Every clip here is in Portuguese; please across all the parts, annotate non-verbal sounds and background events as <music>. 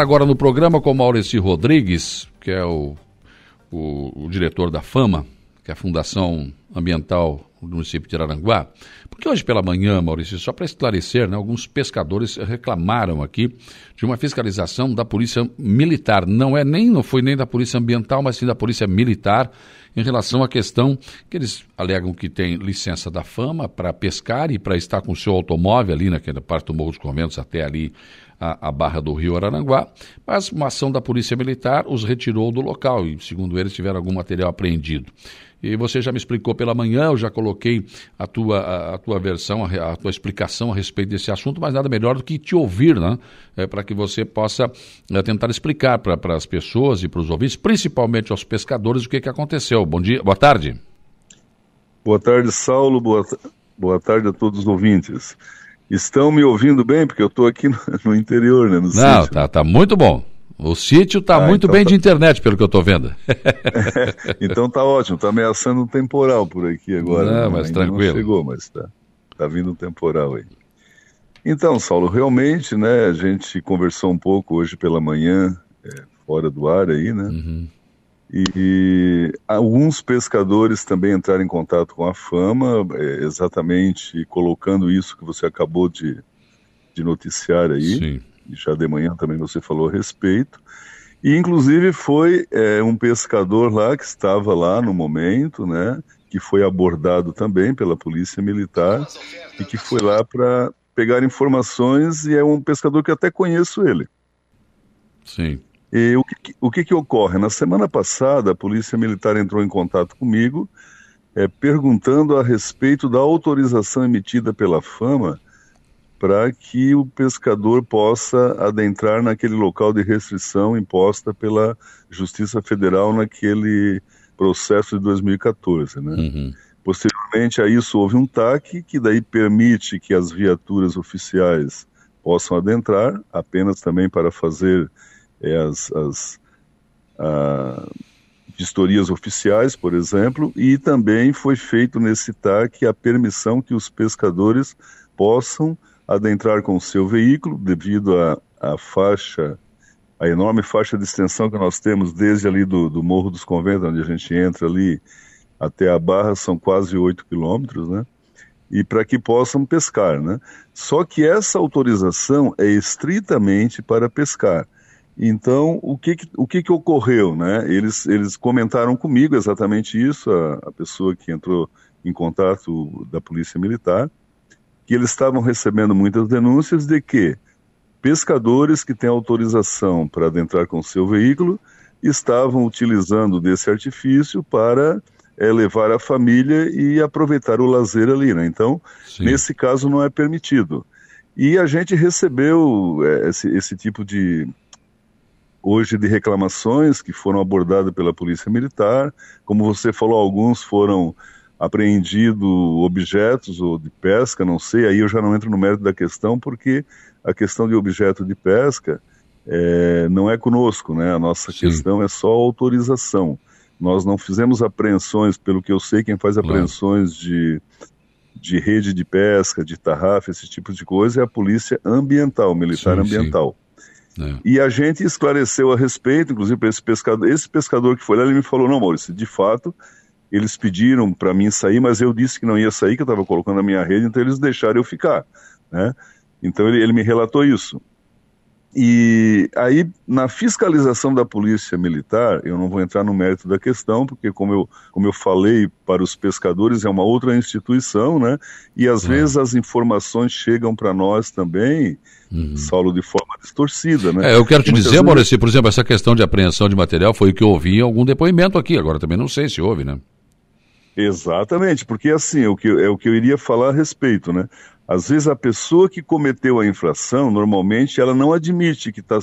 Agora no programa com Maurício Rodrigues, que é o, o, o, diretor da FAMA, que é a Fundação Ambiental do município de Araranguá. Porque hoje pela manhã, Maurício, só para esclarecer, né, alguns pescadores reclamaram aqui de uma fiscalização da Polícia Militar. Não é nem, não foi nem da Polícia Ambiental, mas sim da Polícia Militar, em relação à questão que eles alegam que tem licença da FAMA para pescar e para estar com o seu automóvel ali naquela parte do Morro dos Conventos até ali a, a, barra do rio Araranguá, mas uma ação da Polícia Militar os retirou do local e, segundo eles, tiveram algum material apreendido. E você já me explicou pela manhã, eu já coloquei a tua, a, a tua versão, a, a, tua explicação a respeito desse assunto, mas nada melhor do que te ouvir, né? É, para que você possa é, tentar explicar para as pessoas e para os ouvintes, principalmente aos pescadores, o que, que aconteceu. Bom dia, boa tarde. Boa tarde, Saulo. Boa, boa tarde a todos os ouvintes. Estão me ouvindo bem? Porque eu estou aqui no, <laughs> no, interior, né? No Não, sítio. tá, tá muito bom. O sítio está ah, muito então bem tá... de internet, pelo que eu estou vendo. <laughs> então tá ótimo, está ameaçando um temporal por aqui agora. Não, mas Ainda tranquilo. Não chegou, mas está tá vindo um temporal aí. Então, Saulo, realmente, né, a gente conversou um pouco hoje pela manhã, é, fora do ar aí, né? Uhum. E alguns pescadores também entraram em contato com a Fama, é, exatamente colocando isso que você acabou de, de noticiar aí. Sim. E já de manhã também você falou a respeito. E inclusive foi é, um pescador lá que estava lá no momento, né? Que foi abordado também pela polícia militar e que foi lá para pegar informações e é um pescador que até conheço ele. Sim. E o que, o que, que ocorre? Na semana passada, a Polícia Militar entrou em contato comigo, é, perguntando a respeito da autorização emitida pela Fama para que o pescador possa adentrar naquele local de restrição imposta pela Justiça Federal naquele processo de 2014, né? Uhum. Posteriormente a isso houve um TAC que daí permite que as viaturas oficiais possam adentrar, apenas também para fazer é, as, as a, vistorias oficiais, por exemplo, e também foi feito nesse TAC a permissão que os pescadores possam adentrar com o seu veículo, devido à faixa, a enorme faixa de extensão que nós temos desde ali do, do Morro dos Conventos, onde a gente entra ali até a Barra, são quase 8 quilômetros, né? E para que possam pescar, né? Só que essa autorização é estritamente para pescar. Então, o que, o que, que ocorreu? Né? Eles, eles comentaram comigo exatamente isso, a, a pessoa que entrou em contato da Polícia Militar, que eles estavam recebendo muitas denúncias de que pescadores que têm autorização para adentrar com seu veículo estavam utilizando desse artifício para é, levar a família e aproveitar o lazer ali. Né? Então, Sim. nesse caso, não é permitido. E a gente recebeu é, esse, esse tipo de, hoje de reclamações que foram abordadas pela Polícia Militar. Como você falou, alguns foram apreendidos objetos ou de pesca, não sei, aí eu já não entro no mérito da questão, porque a questão de objeto de pesca é, não é conosco, né? A nossa Sim. questão é só autorização. Nós não fizemos apreensões, pelo que eu sei, quem faz apreensões claro. de, de rede de pesca, de tarrafa, esse tipo de coisa, é a Polícia Ambiental, Militar sim, Ambiental. Sim. É. E a gente esclareceu a respeito, inclusive para esse pescador, esse pescador que foi lá, ele me falou, não, Maurício, de fato, eles pediram para mim sair, mas eu disse que não ia sair, que eu estava colocando a minha rede, então eles deixaram eu ficar, né? Então ele, ele me relatou isso. E aí, na fiscalização da Polícia Militar, eu não vou entrar no mérito da questão, porque, como eu, como eu falei para os pescadores, é uma outra instituição, né? E às é. vezes as informações chegam para nós também, uhum. Saulo, de forma distorcida, né? É, eu quero te dizer, vezes... Maurício, por exemplo, essa questão de apreensão de material foi o que eu ouvi em algum depoimento aqui, agora também não sei se houve, né? Exatamente, porque assim, é o que, é o que eu iria falar a respeito, né? Às vezes a pessoa que cometeu a infração, normalmente ela não admite que está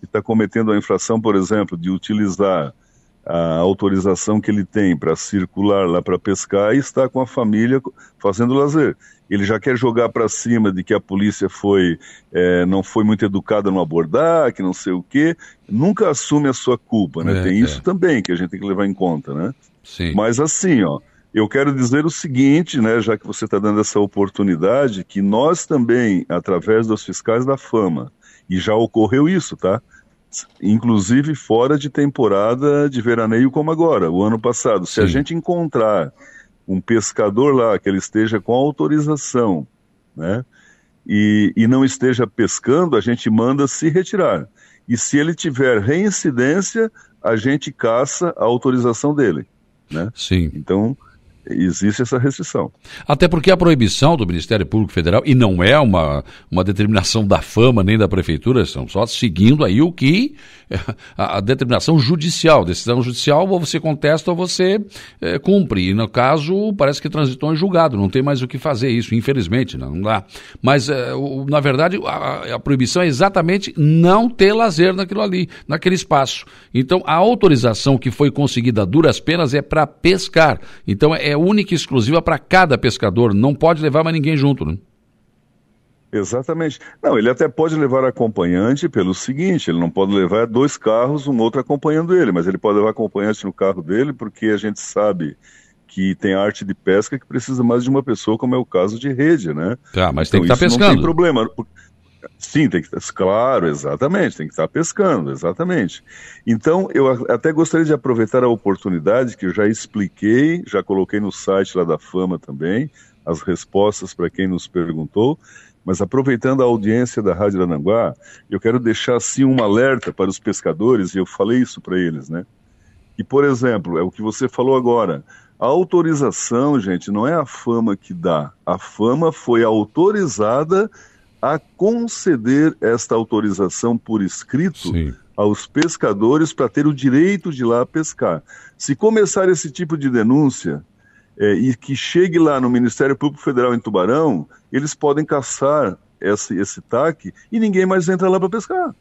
que tá cometendo a infração, por exemplo, de utilizar a autorização que ele tem para circular lá para pescar e está com a família fazendo lazer. Ele já quer jogar para cima de que a polícia foi é, não foi muito educada no abordar, que não sei o quê. Nunca assume a sua culpa, né? É, tem isso é. também que a gente tem que levar em conta, né? Sim. Mas assim, ó, eu quero dizer o seguinte, né, já que você está dando essa oportunidade, que nós também, através dos fiscais da fama, e já ocorreu isso, tá? inclusive fora de temporada de veraneio como agora, o ano passado. Se Sim. a gente encontrar um pescador lá que ele esteja com autorização, né, e, e não esteja pescando, a gente manda se retirar. E se ele tiver reincidência, a gente caça a autorização dele, né? Sim. Então, existe essa restrição. Até porque a proibição do Ministério Público Federal, e não é uma, uma determinação da fama nem da Prefeitura, são só seguindo aí o que <laughs> a, a determinação judicial, decisão judicial, ou você contesta ou você é, cumpre. E no caso, parece que transitou em julgado, não tem mais o que fazer isso, infelizmente, não, dá. Mas, é, o, na verdade, a, a proibição é exatamente não ter lazer naquilo ali, naquele espaço. Então, a autorização que foi conseguida a duras penas é para pescar. Então, é é única e exclusiva para cada pescador, não pode levar mais ninguém junto, né? Exatamente. Não, ele até pode levar acompanhante pelo seguinte: ele não pode levar dois carros, um outro acompanhando ele, mas ele pode levar acompanhante no carro dele, porque a gente sabe que tem arte de pesca que precisa mais de uma pessoa, como é o caso de rede, né? Tá, mas então, tem que estar tá pescando. Não tem problema. Sim, tem que estar, claro, exatamente, tem que estar pescando, exatamente. Então, eu até gostaria de aproveitar a oportunidade que eu já expliquei, já coloquei no site lá da Fama também, as respostas para quem nos perguntou, mas aproveitando a audiência da Rádio Aranguá, eu quero deixar assim um alerta para os pescadores, e eu falei isso para eles, né? E, por exemplo, é o que você falou agora, a autorização, gente, não é a fama que dá, a fama foi autorizada a conceder esta autorização por escrito Sim. aos pescadores para ter o direito de ir lá pescar. Se começar esse tipo de denúncia é, e que chegue lá no Ministério Público Federal em Tubarão, eles podem caçar esse, esse TAC e ninguém mais entra lá para pescar.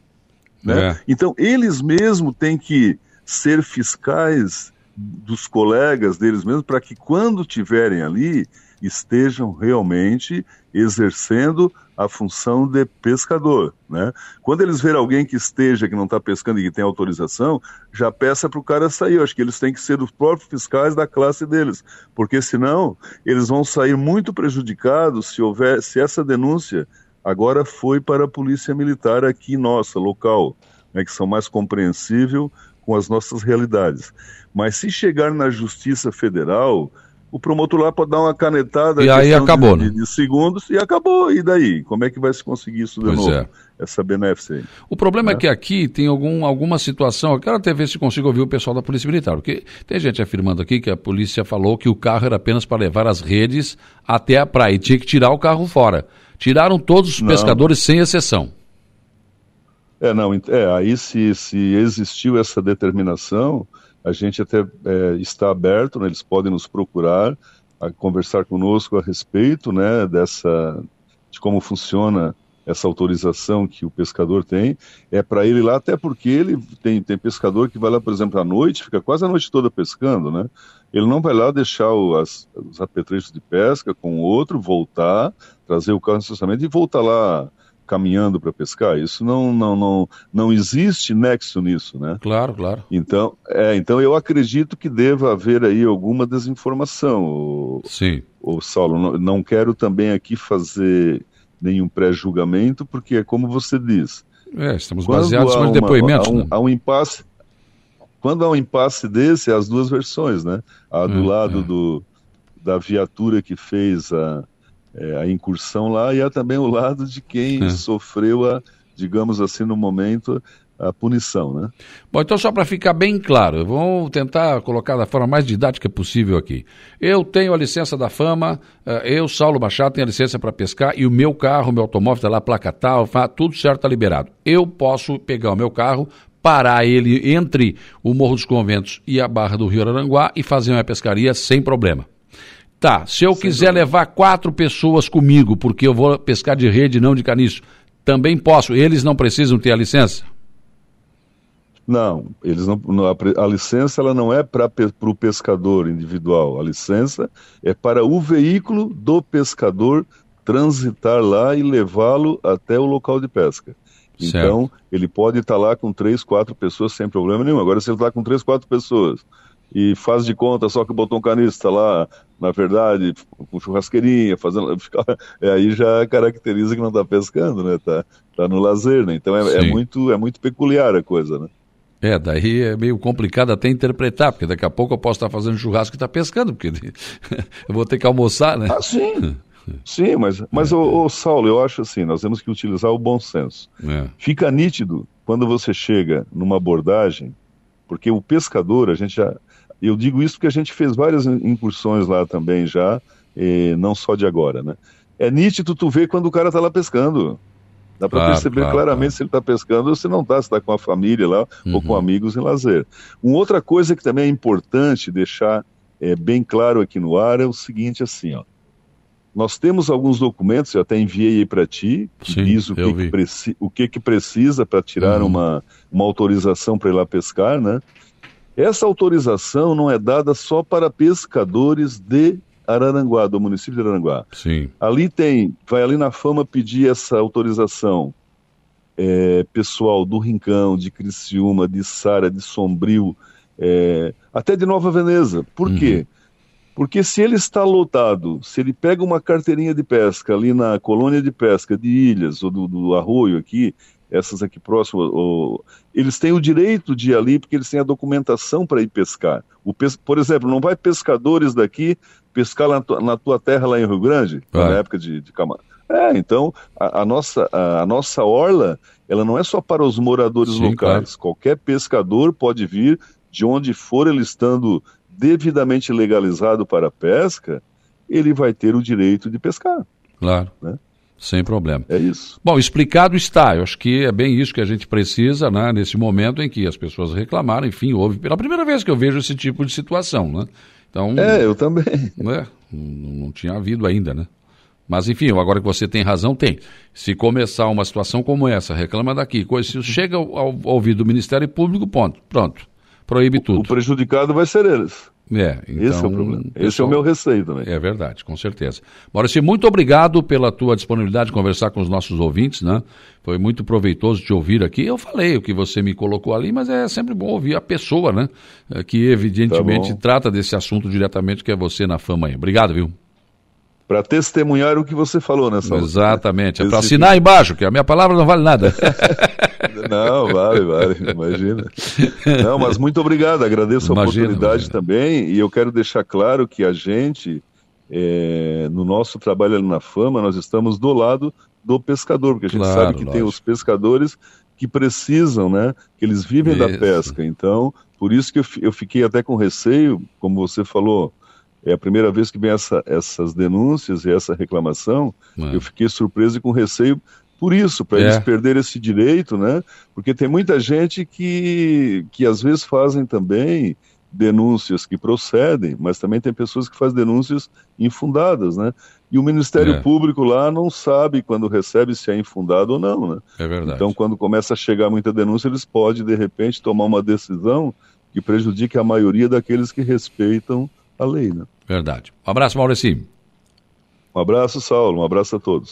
Né? É. Então, eles mesmos têm que ser fiscais dos colegas deles mesmos para que quando tiverem ali estejam realmente exercendo a função de pescador, né? Quando eles verem alguém que esteja, que não está pescando e que tem autorização, já peça para o cara sair. Eu acho que eles têm que ser os próprios fiscais da classe deles, porque senão eles vão sair muito prejudicados se houver, se essa denúncia agora foi para a polícia militar aqui nossa, local, né, que são mais compreensível com as nossas realidades. Mas se chegar na Justiça Federal, o promotor lá pode dar uma canetada e aí acabou, de, né? de, segundos e acabou. E daí? Como é que vai se conseguir isso de pois novo? É. Essa benéfica aí. O problema é. é que aqui tem algum, alguma situação. Eu quero até ver se consigo ouvir o pessoal da Polícia Militar, porque tem gente afirmando aqui que a polícia falou que o carro era apenas para levar as redes até a praia e tinha que tirar o carro fora. Tiraram todos os não. pescadores sem exceção. É, não, é, aí se, se existiu essa determinação, a gente até é, está aberto, né, eles podem nos procurar, a conversar conosco a respeito né, dessa, de como funciona essa autorização que o pescador tem, é para ele lá, até porque ele tem, tem pescador que vai lá, por exemplo, à noite, fica quase a noite toda pescando, né? Ele não vai lá deixar o, as, os apetrechos de pesca com outro, voltar, trazer o carro de estacionamento e voltar lá caminhando para pescar. Isso não, não, não, não existe nexo nisso, né? Claro, claro. Então, é, então eu acredito que deva haver aí alguma desinformação. O, Sim. O Saulo, não, não quero também aqui fazer nenhum pré-julgamento, porque é como você diz. É, estamos baseados no depoimento. Há um, né? há um impasse. Quando há um impasse desse, há as duas versões, né? A do é, lado é. Do, da viatura que fez a, é, a incursão lá e há também o lado de quem é. sofreu a, digamos assim, no momento, a punição, né? Bom, então só para ficar bem claro, vamos tentar colocar da forma mais didática possível aqui. Eu tenho a licença da fama, eh, eu, Saulo Machado, tenho a licença para pescar e o meu carro, meu automóvel está lá, placa tal, tudo certo, está liberado. Eu posso pegar o meu carro, parar ele entre o Morro dos Conventos e a Barra do Rio Aranguá e fazer uma pescaria sem problema. Tá, se eu Sem quiser dúvida. levar quatro pessoas comigo, porque eu vou pescar de rede, não de caniço, também posso. Eles não precisam ter a licença? Não, eles não, a, licença ela não é para o pescador individual. A licença é para o veículo do pescador transitar lá e levá-lo até o local de pesca. Certo. Então, ele pode estar lá com três, quatro pessoas sem problema nenhum. Agora, se ele está com três, quatro pessoas e faz de conta só que botou um canista lá, na verdade, com churrasqueirinha, fazendo. <laughs> É, aí já caracteriza que não está pescando, né? Tá, tá no lazer, né? Então é, é, muito, é muito peculiar a coisa, né? É, daí é meio complicado até interpretar, porque daqui a pouco eu posso estar fazendo churrasco e estar tá pescando, porque <laughs> eu vou ter que almoçar, né? Ah, sim. <laughs> Sim, mas, mas é. ô, ô, Saulo, eu acho assim, nós temos que utilizar o bom senso. É. Fica nítido quando você chega numa abordagem, porque o pescador, a gente já, eu digo isso porque a gente fez várias incursões lá também já, não só de agora, né? É nítido tu ver quando o cara tá lá pescando. Dá para claro, perceber claro, claramente claro. se ele está pescando ou se não está, se está com a família lá uhum. ou com uhum. amigos em lazer. Uma outra coisa que também é importante deixar é, bem claro aqui no ar é o seguinte, assim, ó. Nós temos alguns documentos, eu até enviei aí para ti, que Sim, diz o que, que, o que, que precisa para tirar uhum. uma, uma autorização para ir lá pescar, né? Essa autorização não é dada só para pescadores de Araranguá, do município de Araranguá. Sim. Ali tem, vai ali na fama pedir essa autorização é, pessoal do Rincão, de Criciúma, de Sara, de Sombrio, é, até de Nova Veneza. Por uhum. quê? Porque se ele está lotado, se ele pega uma carteirinha de pesca ali na colônia de pesca de Ilhas ou do, do Arroio aqui, essas aqui próximas, ou, eles têm o direito de ir ali porque eles têm a documentação para ir pescar. O pes... Por exemplo, não vai pescadores daqui pescar na tua, na tua terra lá em Rio Grande, na época de, de camarão. É, então a, a nossa, a, a, nossa orla, ela não é só para os moradores Sim, locais. Claro. Qualquer pescador pode vir de onde for ele estando devidamente legalizado para a pesca, ele vai ter o direito de pescar. Claro. Né? Sem problema. É isso. Bom, explicado está. Eu acho que é bem isso que a gente precisa, né, nesse momento em que as pessoas reclamaram. Enfim, houve pela primeira vez que eu vejo esse tipo de situação, né? Então, é, eu também. Né, não, não tinha havido ainda, né? Mas enfim, agora que você tem razão, tem. Se começar uma situação como essa, reclama daqui, coisa, se chega ao, ao ouvido do Ministério Público, ponto, pronto. Proíbe tudo. O prejudicado vai ser eles. É, então, Esse é o problema. Pessoal, Esse é o meu receio também. É verdade, com certeza. Maurício, muito obrigado pela tua disponibilidade de conversar com os nossos ouvintes, né? Foi muito proveitoso te ouvir aqui. Eu falei o que você me colocou ali, mas é sempre bom ouvir a pessoa, né? É, que evidentemente tá trata desse assunto diretamente, que é você na fama aí. Obrigado, viu? para testemunhar o que você falou nessa Exatamente, é para assinar embaixo, que a minha palavra não vale nada. <laughs> não, vale, vale, imagina. Não, mas muito obrigado, agradeço imagina, a oportunidade imagina. também, e eu quero deixar claro que a gente, é, no nosso trabalho ali na Fama, nós estamos do lado do pescador, porque a gente claro, sabe que lógico. tem os pescadores que precisam, né, que eles vivem isso. da pesca, então, por isso que eu, eu fiquei até com receio, como você falou, é a primeira vez que vem essa, essas denúncias e essa reclamação. É. Eu fiquei surpreso e com receio por isso, para é. eles perderem esse direito, né? Porque tem muita gente que, que às vezes fazem também denúncias que procedem, mas também tem pessoas que fazem denúncias infundadas, né? E o Ministério é. Público lá não sabe quando recebe se é infundado ou não, né? É verdade. Então, quando começa a chegar muita denúncia, eles podem, de repente, tomar uma decisão que prejudique a maioria daqueles que respeitam a lei, né? Verdade. Um abraço, Maurício. Um abraço, Saulo. Um abraço a todos.